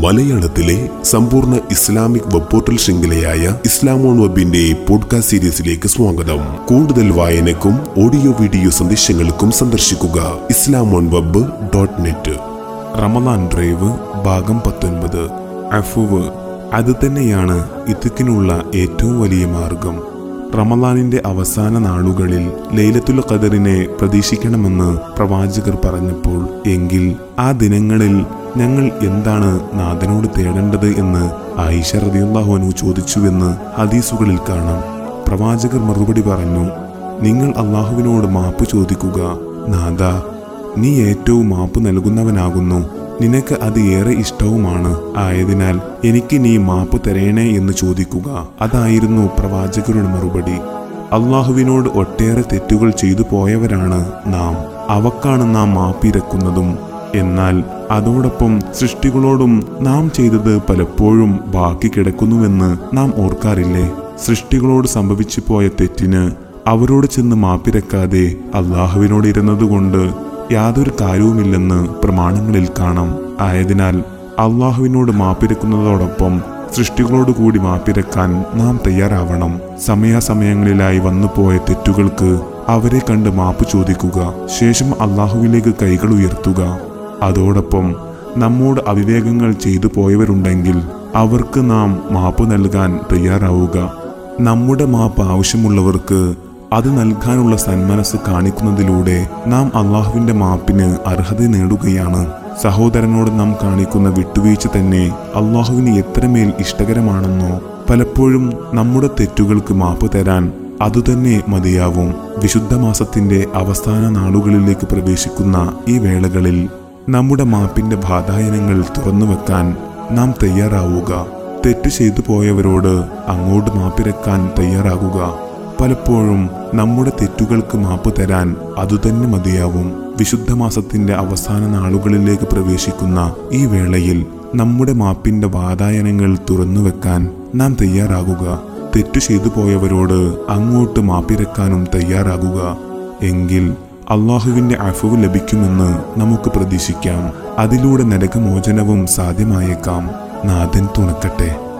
മലയാളത്തിലെ സമ്പൂർണ Islamic web portal ശൃംഖലയായ ഇസ്ലാമോൺ വെബിന്റെ പോഡ്കാസ്റ്റ് സീരീസിലേക്ക് സ്വാഗതം. കൂടുതൽ വായനക്കും ഓഡിയോ വീഡിയോ സന്ദേശങ്ങൾക്കും സന്ദർശിക്കുക Islam on web dot net Ramadan drive ഭാഗം പത്തൊൻപത്. അഫുവ്. അത് തന്നെയാണ് ഇത്തിക്കിനുള്ള ഏറ്റവും വലിയ മാർഗം. റമദാനിന്റെ അവസാന നാളുകളിൽ ലൈലത്തുൽ ഖദറിനെ പ്രതീക്ഷിക്കണമെന്ന് പ്രവാചകർ പറഞ്ഞപ്പോൾ എങ്കിൽ ആ ദിനങ്ങളിൽ ഞങ്ങൾ എന്താണ് നാഥനോട് തേടേണ്ടത് എന്ന് ആയിഷ റതിയുള്ളാഹുനു ചോദിച്ചുവെന്ന് ഹദീസുകളിൽ കാണാം. പ്രവാചകർ മറുപടി പറഞ്ഞു നിങ്ങൾ അള്ളാഹുവിനോട് മാപ്പ് ചോദിക്കുക. നാഥ നീ ഏറ്റവും മാപ്പ് നൽകുന്നവനാകുന്നു. നിനക്ക് അത് ഏറെ ഇഷ്ടവുമാണ്. ആയതിനാൽ എനിക്ക് നീ മാപ്പ് തരേണേ എന്ന് ചോദിക്കുക. അതായിരുന്നു പ്രവാചകരുടെ മറുപടി. അള്ളാഹുവിനോട് ഒട്ടേറെ തെറ്റുകൾ ചെയ്തു പോയവരാണ് നാം. അവക്കാണ് നാം മാപ്പിരക്കുന്നതും എന്നാൽ അതോടൊപ്പം സൃഷ്ടികളോടും നാം ചെയ്തത് പലപ്പോഴും ബാക്കി കിടക്കുന്നുവെന്ന് നാം ഓർക്കാറില്ലേ? സൃഷ്ടികളോട് സംഭവിച്ചു പോയ തെറ്റിന് അവരോട് ചെന്ന് മാപ്പിരക്കാതെ അള്ളാഹുവിനോട് ഇരുന്നതുകൊണ്ട് യാതൊരു കാര്യവുമില്ലെന്ന് പ്രമാണങ്ങളിൽ കാണാം. ആയതിനാൽ അള്ളാഹുവിനോട് മാപ്പിരക്കുന്നതോടൊപ്പം സൃഷ്ടികളോട് കൂടി മാപ്പിരക്കാൻ നാം തയ്യാറാവണം. സമയാസമയങ്ങളിലായി വന്നുപോയ തെറ്റുകൾക്ക് അവരെ കണ്ട് മാപ്പ് ചോദിക്കുക. ശേഷം അള്ളാഹുവിലേക്ക് കൈകൾ ഉയർത്തുക. അതോടൊപ്പം നമ്മോട് അവിവേകങ്ങൾ ചെയ്തു പോയവരുണ്ടെങ്കിൽ അവർക്ക് നാം മാപ്പ് നൽകാൻ തയ്യാറാവുക. നമ്മുടെ മാപ്പ് ആവശ്യമുള്ളവർക്ക് അത് നൽകാനുള്ള സന്മനസ് കാണിക്കുന്നതിലൂടെ നാം അള്ളാഹുവിന്റെ മാപ്പിന് അർഹത നേടുകയാണ്. സഹോദരനോട് നാം കാണിക്കുന്ന വിട്ടുവീഴ്ച തന്നെ അള്ളാഹുവിന് എത്രമേൽ ഇഷ്ടകരമാണെന്നോ പലപ്പോഴും നമ്മുടെ തെറ്റുകൾക്ക് മാപ്പ് തരാൻ അതുതന്നെ മതിയാവും. വിശുദ്ധ മാസത്തിന്റെ അവസാന നാളുകളിലേക്ക് പ്രവേശിക്കുന്ന ഈ വേളകളിൽ നമ്മുടെ മാപ്പിന്റെ ബാധായനങ്ങൾ തുറന്നു വെക്കാൻ നാം തയ്യാറാവുക. തെറ്റ് ചെയ്തു പോയവരോട് അങ്ങോട്ട് മാപ്പിരക്കാൻ തയ്യാറാകുക. പലപ്പോഴും നമ്മുടെ തെറ്റുകൾക്ക് മാപ്പ് തരാൻ അതുതന്നെ മതിയാവും. വിശുദ്ധ മാസത്തിന്റെ അവസാന നാളുകളിലേക്ക് പ്രവേശിക്കുന്ന ഈ വേളയിൽ നമ്മുടെ മാപ്പിന്റെ വാതായനങ്ങൾ തുറന്നുവെക്കാൻ നാം തയ്യാറാകുക. തെറ്റു ചെയ്തു പോയവരോട് അങ്ങോട്ട് മാപ്പിരക്കാനും തയ്യാറാകുക. എങ്കിൽ അള്ളാഹുവിന്റെ അഫവ് ലഭിക്കുമെന്ന് നമുക്ക് പ്രതീക്ഷിക്കാം. അതിലൂടെ നരകമോചനവും സാധ്യമായേക്കാം. നാഥൻ തുണക്കട്ടെ.